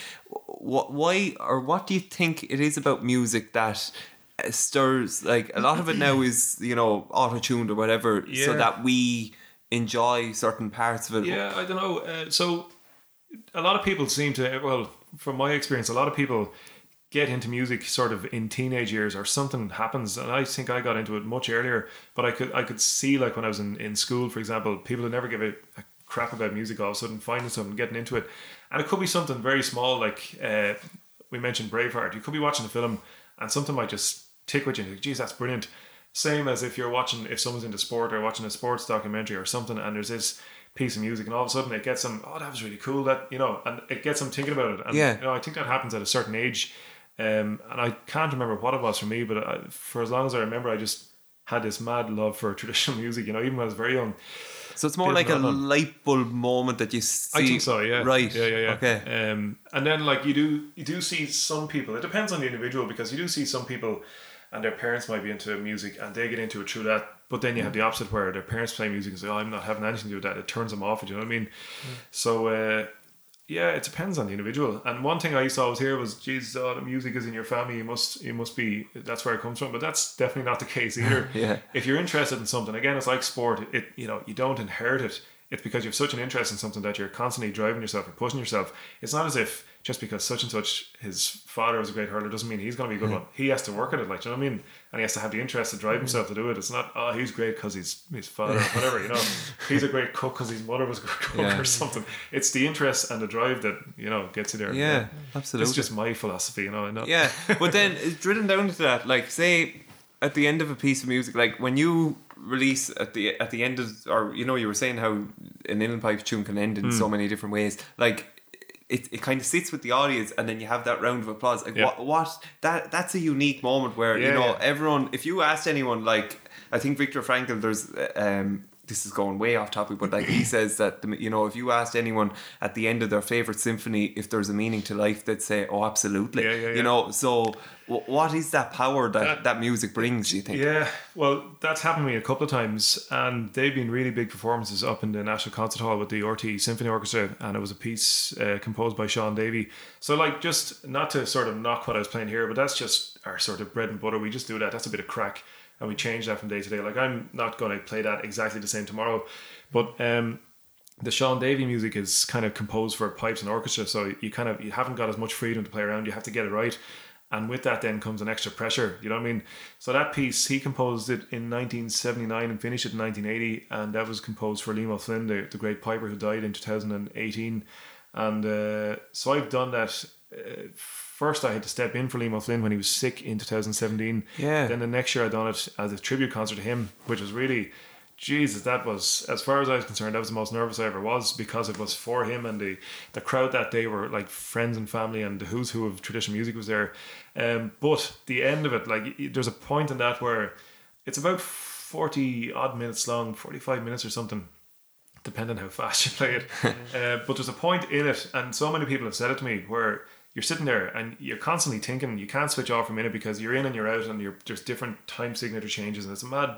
B: What, why, or what do you think it is about music that? uh, Stirs like a lot of it now is you know auto tuned or whatever, so that we enjoy certain parts of it.
C: Yeah, I don't know. Uh, so a lot of people seem to, well, from my experience, a lot of people get into music sort of in teenage years or something happens. And I think I got into it much earlier but I could I could see like when I was in, in school for example people who never give a, a crap about music all of a sudden finding something getting into it. And it could be something very small like uh, we mentioned Braveheart. You could be watching a film and something might just tick with you and geez that's brilliant. Same as if you're watching if someone's into sport or watching a sports documentary or something and there's this piece of music and all of a sudden it gets them oh that was really cool that you know and it gets them thinking about it. And
B: Yeah.
C: you know I think that happens at a certain age um, and I can't remember what it was for me but I, for as long as I remember I just had this mad love for traditional music you know even when I was very young
B: So it's more like a
C: of an-
B: light bulb moment that you see.
C: I think so, yeah.
B: Right.
C: Yeah, yeah, yeah.
B: Okay.
C: Um, and then like you do, you do see some people. It depends on the individual because you do see some people, and their parents might be into music and they get into it through that. But then you have the opposite where their parents play music and say, "Oh, I'm not having anything to do with that." It turns them off. You know what I mean? So. Uh, yeah, it depends on the individual. And one thing I used to always hear was, "Jesus, oh, the music is in your family. You must, you must be. That's where it comes from." But that's definitely not the case either.
B: Yeah.
C: If you're interested in something, again, it's like sport. It, you know, you don't inherit it. It's because you have such an interest in something that you're constantly driving yourself and pushing yourself. It's not as if just because such and such his father was a great hurler doesn't mean he's going to be a good one. He has to work at it, like you know what I mean? And he has to have the interest to drive himself to do it. It's not oh he's great because he's his father or whatever. You know, he's a great cook because his mother was a good cook
B: Yeah.
C: or something. It's the interest and the drive that you know gets you there.
B: Yeah, absolutely.
C: It's just my philosophy, you know. I know.
B: yeah, but then it's drilling down to that, like say at the end of a piece of music, like when you release at the at the end of, or you know, you were saying how an uilleann pipe tune can end in
C: Hmm.
B: so many different ways, like. It, it kind of sits with the audience and then you have that round of applause like
C: Yeah.
B: what, what that that's a unique moment where you know
C: yeah.
B: everyone if you asked anyone like I think Viktor Frankl there's um this is going way off topic but like he says that the, you know if you asked anyone at the end of their favorite symphony if there's a meaning to life they'd say oh absolutely
C: Yeah, yeah, yeah.
B: you know so w- what is that power that
C: That-
B: that music brings do you think
C: Yeah, well, that's happened to me a couple of times, and they've been really big performances up in the National Concert Hall with the RTÉ Symphony Orchestra, and it was a piece uh, composed by Shaun Davey. So, like, just not to sort of knock what I was playing here, but that's just our sort of bread and butter. We just do that. That's a bit of crack, and we change that from day to day. Like, I'm not going to play that exactly the same tomorrow, but um, the Shaun Davey music is kind of composed for pipes and orchestra, so you kind of you haven't got as much freedom to play around. You have to get it right, and with that then comes an extra pressure. You know what I mean? So that piece he composed it in 1979 and finished it in 1980, and that was composed for Liam O'Flynn, the, the great piper who died in 2018. And uh, so I've done that. Uh, first, I had to step in for Liam O'Flynn when he was sick in 2017.
B: Yeah.
C: Then the next year I done it as a tribute concert to him, which was really Jesus, that was as far as I was concerned, that was the most nervous I ever was because it was for him and the the crowd that day were like friends and family and the who's who of traditional music was there. Um, but the end of it, like there's a point in that where it's about forty odd minutes long, forty five minutes or something depending how fast you play it. uh, but there's a point in it, and so many people have said it to me, where you're sitting there and you're constantly thinking you can't switch off for a minute because you're in and you're out, and you're, there's different time signature changes, and it's a mad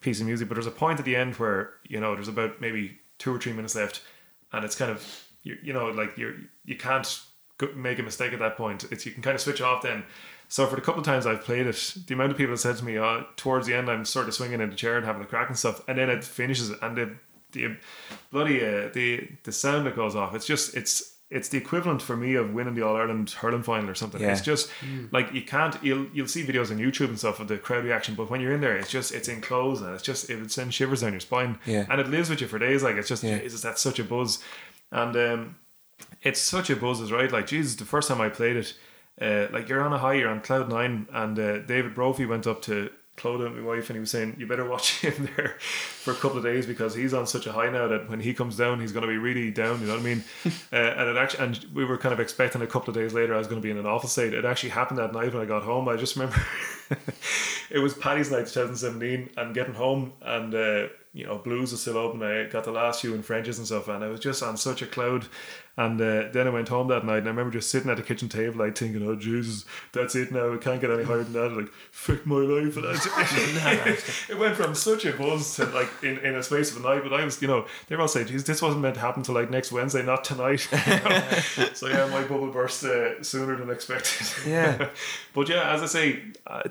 C: piece of music. But there's a point at the end where you know there's about maybe two or three minutes left, and it's kind of you, you know like you're you can't make a mistake at that point. It's you can kind of switch off then. So for the couple of times I've played it, the amount of people that said to me, uh, towards the end I'm sort of swinging in the chair and having a crack and stuff, and then it finishes and the the bloody uh, the the sound that goes off. It's just it's it's the equivalent for me of winning the All Ireland hurling final or something.
B: Yeah.
C: It's just like you can't you'll you'll see videos on YouTube and stuff of the crowd reaction, but when you're in there, it's just it's enclosed and it's just it would send shivers down your spine.
B: Yeah.
C: and it lives with you for days. Like it's just
B: Yeah.
C: Jesus, that's such a buzz, and um, it's such a buzz, is right? Like Jesus, the first time I played it, uh, like you're on a high, you're on cloud nine, and uh, David Brophy went up to Clodagh, my wife, and he was saying, "You better watch him there for a couple of days because he's on such a high now that when he comes down, he's going to be really down." You know what I mean? uh, and it actually, and we were kind of expecting a couple of days later I was going to be in an awful state. It actually happened that night when I got home. I just remember it was Paddy's night 2017, and getting home and. Uh, you know, blues was still open. I got the last few in Frenches and stuff, and I was just on such a cloud. And uh, then I went home that night, and I remember just sitting at the kitchen table, like thinking, "Oh Jesus, that's it now. It can't get any higher than that." Like, "Fuck my life!" And I just, it went from such a buzz to like in, in a space of a night. But I was, you know, they were all saying, "Geez, this wasn't meant to happen till like next Wednesday, not tonight." You know? so yeah, my bubble burst uh, sooner than expected.
B: Yeah.
C: but yeah, as I say, uh,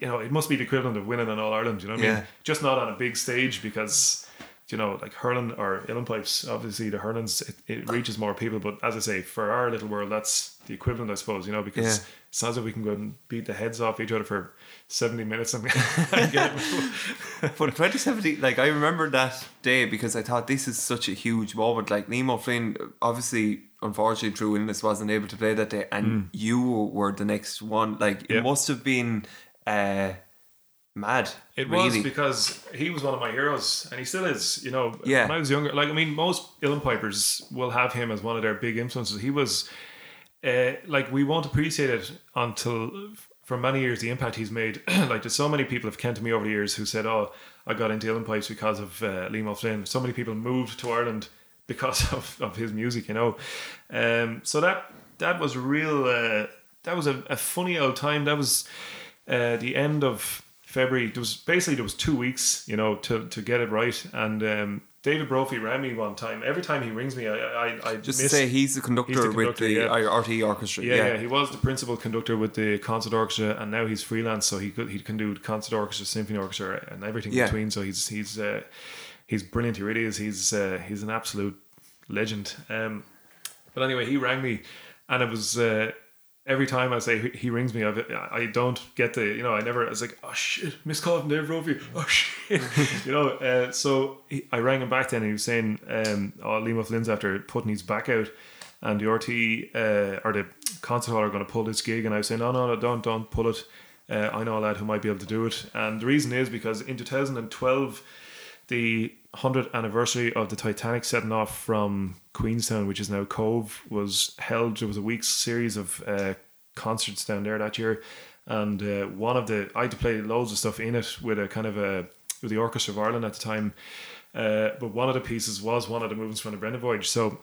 C: you know, it must be the equivalent of winning an All Ireland. You know what I mean?
B: Yeah.
C: Just not on a big stage because. You know, like hurling or Uilleann pipes, obviously the hurling's it, it reaches more people. But as I say, for our little world, that's the equivalent, I suppose. You know, because
B: Yeah.
C: it's not as if we can go and beat the heads off each other for seventy minutes and, and get it.
B: But 2017, like I remember that day because I thought this is such a huge moment. Like Liam O'Flynn, obviously, unfortunately, through illness, wasn't able to play that day, and you were the next one. Like it
C: Yeah.
B: must have been uh, mad.
C: It
B: really.
C: was because he was one of my heroes, and he still is. You know,
B: Yeah.
C: when I was younger, like I mean, most Uilleann Pipers will have him as one of their big influences. He was, uh, like, we won't appreciate it until for many years the impact he's made. like, there's so many people have come to me over the years who said, "Oh, I got into Uilleann Pipes because of uh, Liam O'Flynn." So many people moved to Ireland because of, of his music, you know. Um, so that that was real. Uh, that was a, a funny old time. That was uh, the end of February. There was basically there was two weeks, you know, to, to get it right. And um, David Brophy rang me one time. Every time he rings me, I I, I
B: Just say, he's the conductor,
C: He's the
B: with
C: conductor,
B: the
C: yeah.
B: RTÉ orchestra.
C: yeah,
B: Yeah,
C: yeah, he was the principal conductor with the concert orchestra, and now he's freelance, so he could he can do concert orchestra, symphony orchestra, and everything
B: Yeah.
C: in between. So he's he's uh, he's brilliant. He really is. He's uh, he's an absolute legend. Um, but anyway, he rang me, and it was uh, every time I say he- rings me, I've, I don't get the you know I never. I was like, oh shit, Miss call from Dave Brophy. Oh shit, you know. Uh, so he, I rang him back then, and he was saying, um, "Oh, Liam Flynn's after putting his back out." And the RTÉ uh, or the concert hall are going to pull this gig, and I was saying, no, no, no, don't, don't pull it. Uh, I know a lad who might be able to do it, and the reason is because in 2012, the 100th anniversary of the Titanic setting off from Queenstown, which is now Cobh, was held. There was a week's series of uh, concerts down there that year, and uh, one of the I had to play loads of stuff in it with a kind of a with the Orchestra of Ireland at the time. Uh, but one of the pieces was one of the movements from the Brendan Voyage. So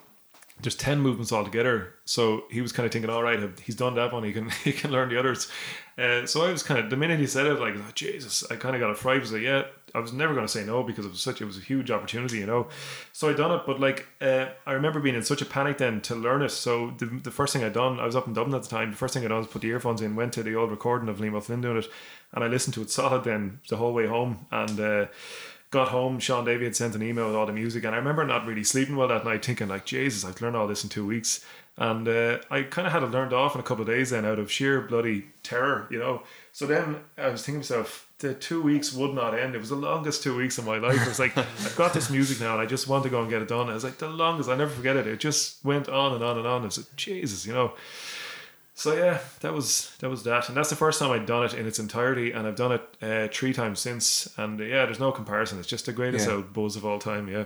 C: there's 10 movements altogether. So he was kind of thinking all right he's done that one he can he can learn the others. Uh, so I was kind of the minute he said it like oh, Jesus I kind of got a fright. I was like yeah I was never going to say no because it was such it was a huge opportunity you know? So I done it but like uh, I remember being in such a panic then to learn it. So the, the first thing I done I was up in Dublin at the time the first thing I done was put the earphones in went to the old recording of Liam O'Flynn doing it and I listened to it solid then the whole way home. And uh, got home, Shaun Davey had sent an email with all the music, and I remember not really sleeping well that night, thinking like, Jesus, I've learned all this in two weeks, and uh, I kind of had it learned off in a couple of days then out of sheer bloody terror, you know. So then I was thinking to myself, the two weeks would not end. It was the longest two weeks of my life. I was like, I've got this music now, and I just want to go and get it done. I was like, the longest, I never forget it. It just went on and on and on. I was like, Jesus, you know. So yeah, that was that was that, and that's the first time I'd done it in its entirety, and I've done it uh, three times since, and uh, yeah, there's no comparison. It's just the greatest
B: Yeah.
C: out buzz of all time. Yeah,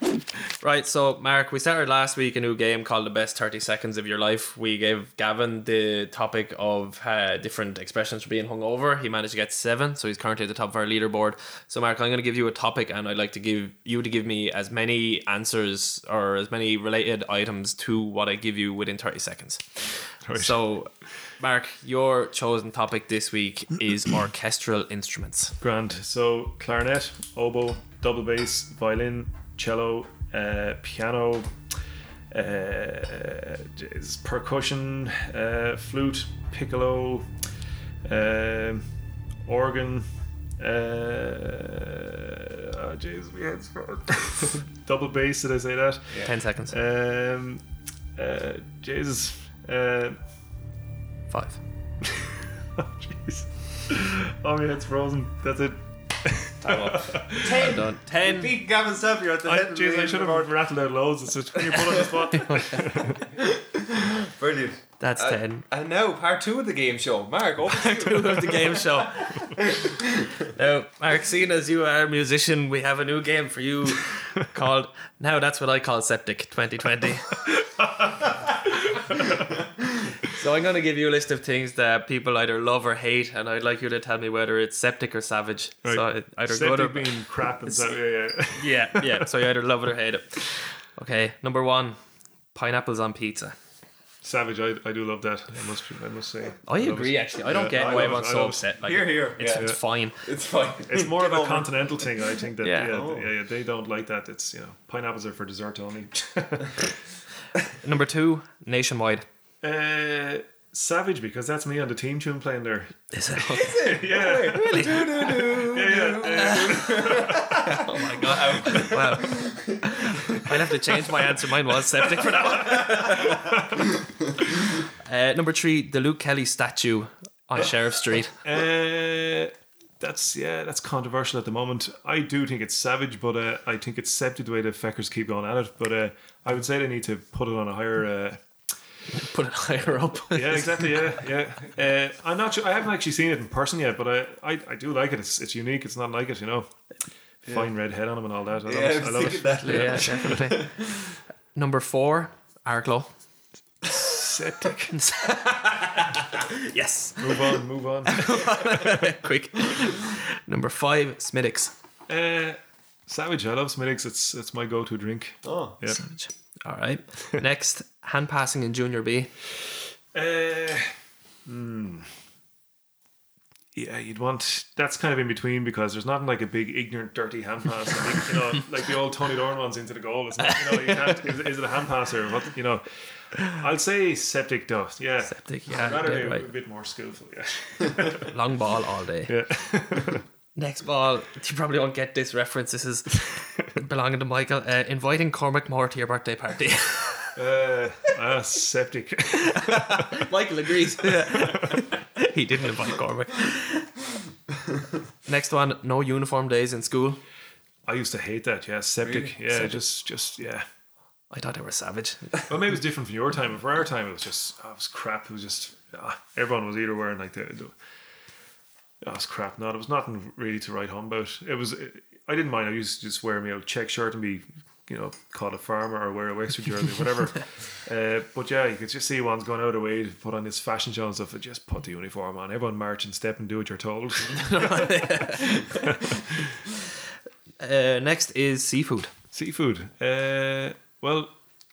A: Right, so Mark, we started last week a new game called the best thirty seconds of your life. We gave Gavin the topic of uh, different expressions for being hungover. He managed to get seven, so he's currently at the top of our leaderboard. So Mark, I'm going to give you a topic, and I'd like to give you to give me as many answers or as many related items to what I give you within thirty seconds.
C: Right.
A: So, Mark, your chosen topic this week is orchestral instruments.
C: grand. So clarinet, oboe, double bass, violin, cello, uh, piano, uh, percussion, uh, flute, piccolo, um organ. Uh, oh, jeez, we had double bass. Did I say that?
A: Ten seconds.
C: Um, uh, Jesus. Uh,
A: Five.
C: oh, jeez. Oh, my head's frozen. That's it.
A: Time up. Well done. Ten.
B: Beat Gavin Staff, you're at the
C: I,
B: head
C: jeez, I should have rattled out loads. It's just when you put on the spot.
B: Brilliant.
A: That's
B: Uh,
A: ten.
B: And now, part two of the game show. Mark, over to you.
A: of the game show. now, Mark, seeing as you are a musician, we have a new game for you called Now That's What I Call Septic 2020. so I'm going to give you a list of things that people either love or hate, and I'd like you to tell me whether it's septic or savage. So
C: Right.
A: it- either good or
C: being crap and so, yeah, yeah.
A: yeah, yeah. So you either love it or hate it. Okay, number one, pineapples on pizza.
C: Savage, I, I do love that. I must, I must say.
A: I
C: love
A: agree.
C: it.
A: Actually, I don't
C: Yeah,
A: get why everyone's so upset. Like,
B: Here, here.
A: It's,
B: Yeah.
A: it's fine.
B: It's fine.
C: It's more of a
B: over
C: continental thing. I think that
A: Yeah.
C: yeah,
B: Oh.
C: yeah, yeah, they don't like that. It's you know pineapples are for dessert only.
A: Number two, nationwide.
C: uh, savage because that's me on the team tune playing there.
A: Is it?
C: Yeah,
A: really?
C: yeah, yeah. yeah.
A: Oh my god! Wow. I'll have to change my answer. Mine was septic for that one. uh, number three, the Luke Kelly statue on Sheriff Street.
C: Uh, that's yeah, that's controversial at the moment. I do think it's savage, but uh, I think it's septic the way the feckers keep going at it. But uh, I would say they need to put it on a higher. Uh,
A: Put it higher up.
C: yeah, exactly. Yeah, yeah. Uh, I'm not sure. I haven't actually seen it in person yet, but I, I, I do like it. It's, it's unique. It's not like it, you know. Fine red head on him and all that. I love
B: Yeah, I
C: it. I love it.
B: that.
A: yeah, definitely. Number four, Arklow.
C: Septic.
A: Yes.
C: Move on. Move on.
A: Quick. Number five, Smithwick's.
C: Uh, savage. I love Smithwick's. It's it's my go-to drink.
B: Oh.
C: Yeah.
A: All right. Next, hand passing in Junior B.
C: Uh, hmm. Yeah, you'd want that's kind of in between because there's nothing like a big ignorant, dirty hand pass. Like, you know, like the old Tony Doran ones into the goal. It's not, you know, you can't. Is, is it a hand pass or what? You know, I'll say septic dust. Yeah,
A: Septic,
C: I'd
A: yeah.
C: rather
A: yeah,
C: be
A: right.
C: a bit more skillful. Yeah,
A: Long ball all day.
C: yeah.
A: Next ball, you probably won't get this reference. This is belonging to Michael. Uh, inviting Cormac Moore to your birthday party.
C: Uh, ah, septic.
A: Michael agrees. he didn't invite Cormac. Next one, no uniform days in school.
C: I used to hate that. Yeah, septic.
B: Really?
C: Yeah, just just yeah.
A: I thought they were savage.
C: Well, maybe it was different from your time, but for our time, it was just oh, it was crap. It was just ah, everyone was either wearing like the. the oh, it was crap. Not it was nothing really to write home about. It was. I didn't mind. I used to just wear my old check shirt and be, you know, called a farmer or wear a western jersey, whatever. uh, but yeah, you could just see one's going out of their way to put on this fashion show and stuff. And just put the uniform on. Everyone march and step and do what you're told.
A: Uh, next is seafood.
C: Seafood. Uh, well,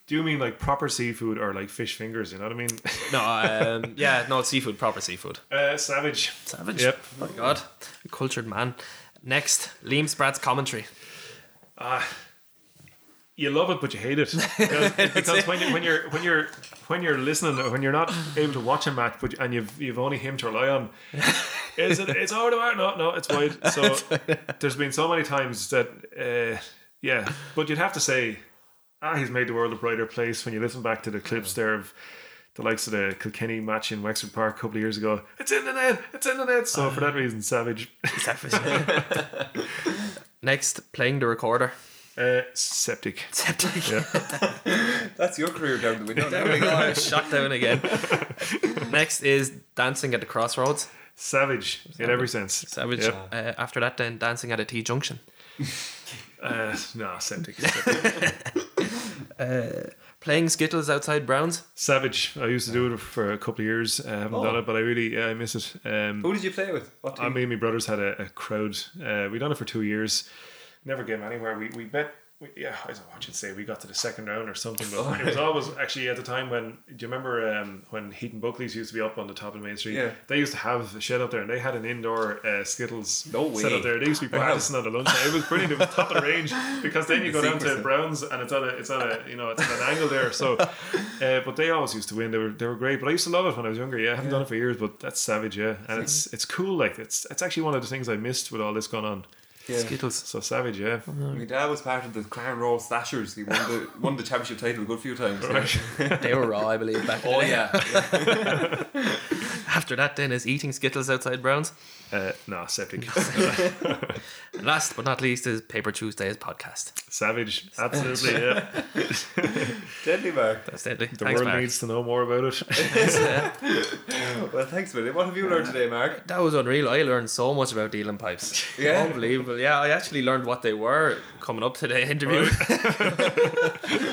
C: do you mean like proper seafood or like fish fingers? You know what I mean?
A: No, um, yeah, no, seafood, proper seafood.
C: Uh, savage.
A: Savage.
C: Yep.
A: Oh my god, a cultured man. Next, Liam Spratt's commentary.
C: Ah, you love it, but you hate it because, because when, you, when you're when you're when you're listening, or when you're not able to watch a match, but and you've you've only him to rely on, is it? It's over the bar. No, no, it's wide. So there's been so many times that, uh, yeah, but you'd have to say, ah, he's made the world a brighter place when you listen back to the clips there of. The likes of the Kilkenny match in Wexford Park a couple of years ago. It's in the net. It's in the net. So for that reason, savage.
A: Next, playing the recorder.
C: Uh, septic.
A: Septic.
C: Yeah.
B: That's your career down the window.
A: There we go. Shot down again. Next is dancing at the crossroads.
C: Savage in every sense.
A: Savage.
C: Yep.
A: Uh, after that, then dancing at a T junction.
C: Uh, no, septic. septic.
A: Playing skittles outside Browns.
C: Savage. I used to do it for a couple of years. I haven't
B: Oh.
C: done it, but I really yeah, I miss it. Um,
B: Who did you play with? What
C: I mean, my brothers had a, a crowd. Uh, we done it for two years. Never came anywhere. We we bet. We, yeah, I don't know what you'd say. We got to the second round or something, but it was always actually at the time when. Do you remember um, when Heaton Buckley's used to be up on the top of the main street?
B: Yeah.
C: They used to have a shed up there, and they had an indoor uh, Skittles
B: No
C: set up there. They used to be
B: Wow.
C: practicing on the lunch. It was brilliant. It was top of the range because then you go down to. Browns and it's on a it's on a you know it's at an angle there. So, uh, but they always used to win. They were they were great. But I used to love it when I was younger. Yeah, I haven't done it for years, but that's savage. Yeah, and it's it's cool. Like it's it's actually one of the things I missed with all this going on.
B: Yeah.
A: Skittles.
C: So savage. Yeah.
B: My dad was part of the Crown Royal Slashers. He won the won the championship title a good few times.
A: They were raw, I believe, back
B: Oh
A: the day.
B: yeah.
A: After that, then is eating skittles outside Browns.
C: Uh, no, septic.
A: And last but not least is Paper Tuesdays podcast.
C: savage. Absolutely. Yeah.
B: Deadly Mark.
A: That's deadly.
C: The
A: Thanks,
C: world
A: Mark.
C: needs to know more about it.
B: Well, thanks, Billy. What have you learned today, Mark?
A: That was unreal. I learned so much about uilleann pipes.
B: Yeah?
A: Unbelievable. Yeah, I actually learned what they were coming up to the interview.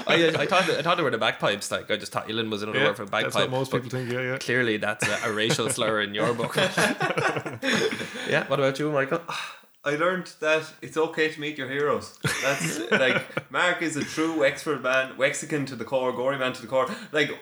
A: I, I thought I thought they were the bagpipes. Like I just thought Uilleann was another
C: yeah,
A: word for bagpipe.
C: that's what most people think. Yeah, yeah.
A: Clearly, that's a, a racial slur in your book. yeah. What about you, Michael?
B: I learned that it's okay to meet your heroes. That's like Mark is a true Wexford man, Wexican to the core, Gorey man to the core. Like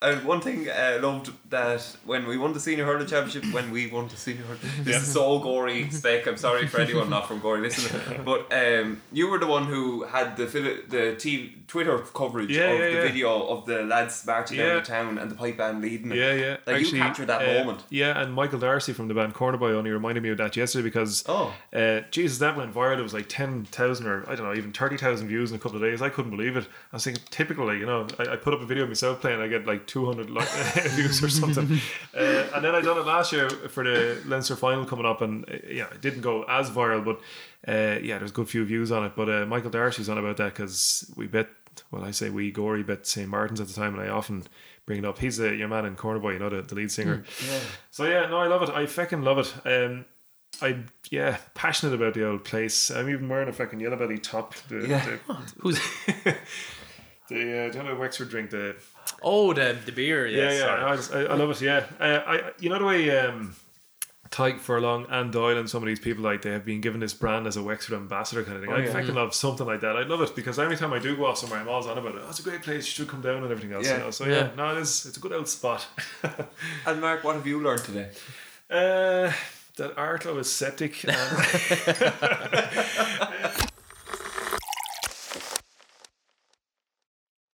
B: uh, one thing I loved that when we won the senior hurling championship, when we won the senior hurling, this is so Gorey spec. I'm sorry for anyone not from Gorey listening, but um, you were the one who had the the t- Twitter coverage
C: Yeah,
B: of
C: yeah,
B: the
C: yeah.
B: video of the lads marching
C: Yeah.
B: down the town and the pipe band leading. it.
C: Yeah, yeah.
B: Like you captured that
C: uh,
B: moment.
C: Yeah, and Michael Darcy from the band Cornerboy only reminded me of that yesterday because
B: Oh.
C: uh, Jesus, that went viral. It was like ten thousand or I don't know, even thirty thousand views in a couple of days. I couldn't believe it. I was thinking, typically, you know, I, I put up a video of myself playing, I get like two hundred like, views or something. uh, and then I done it last year for the Leinster final coming up, and uh, yeah, it didn't go as viral, but uh, yeah, there's a good few views on it. But uh, Michael Darcy's on about that because we bet. Well, I say we Gorey bet St Martin's at the time, and I often bring it up. He's the your man in Corner Boy, you know, the, the lead singer. So yeah, no, I love it. I fucking love it. Um, I yeah, passionate about the old place. I'm even wearing a fucking yellow belly top. The,
B: Yeah.
C: the,
A: Who's?
C: the uh, do you know Wexford drink? The
A: Oh, the the beer.
C: yeah,
A: Yes,
C: yeah,
A: sorry.
C: I, just, I, I love it. Yeah, uh, I you know the way um, Tadhg Furlong and Doyle and some of these people like they have been given this brand as a Wexford ambassador kind of thing. I
B: yeah.
C: fucking love something like that. I love it because every time I do go off somewhere, I'm always on about it. Oh, it's a great place. You should come down and everything else.
B: Yeah.
C: You know? So yeah,
A: Yeah.
C: no, it is. It's a good old spot.
B: And Mark, what have you learned today?
C: Uh, that Arklow is septic. And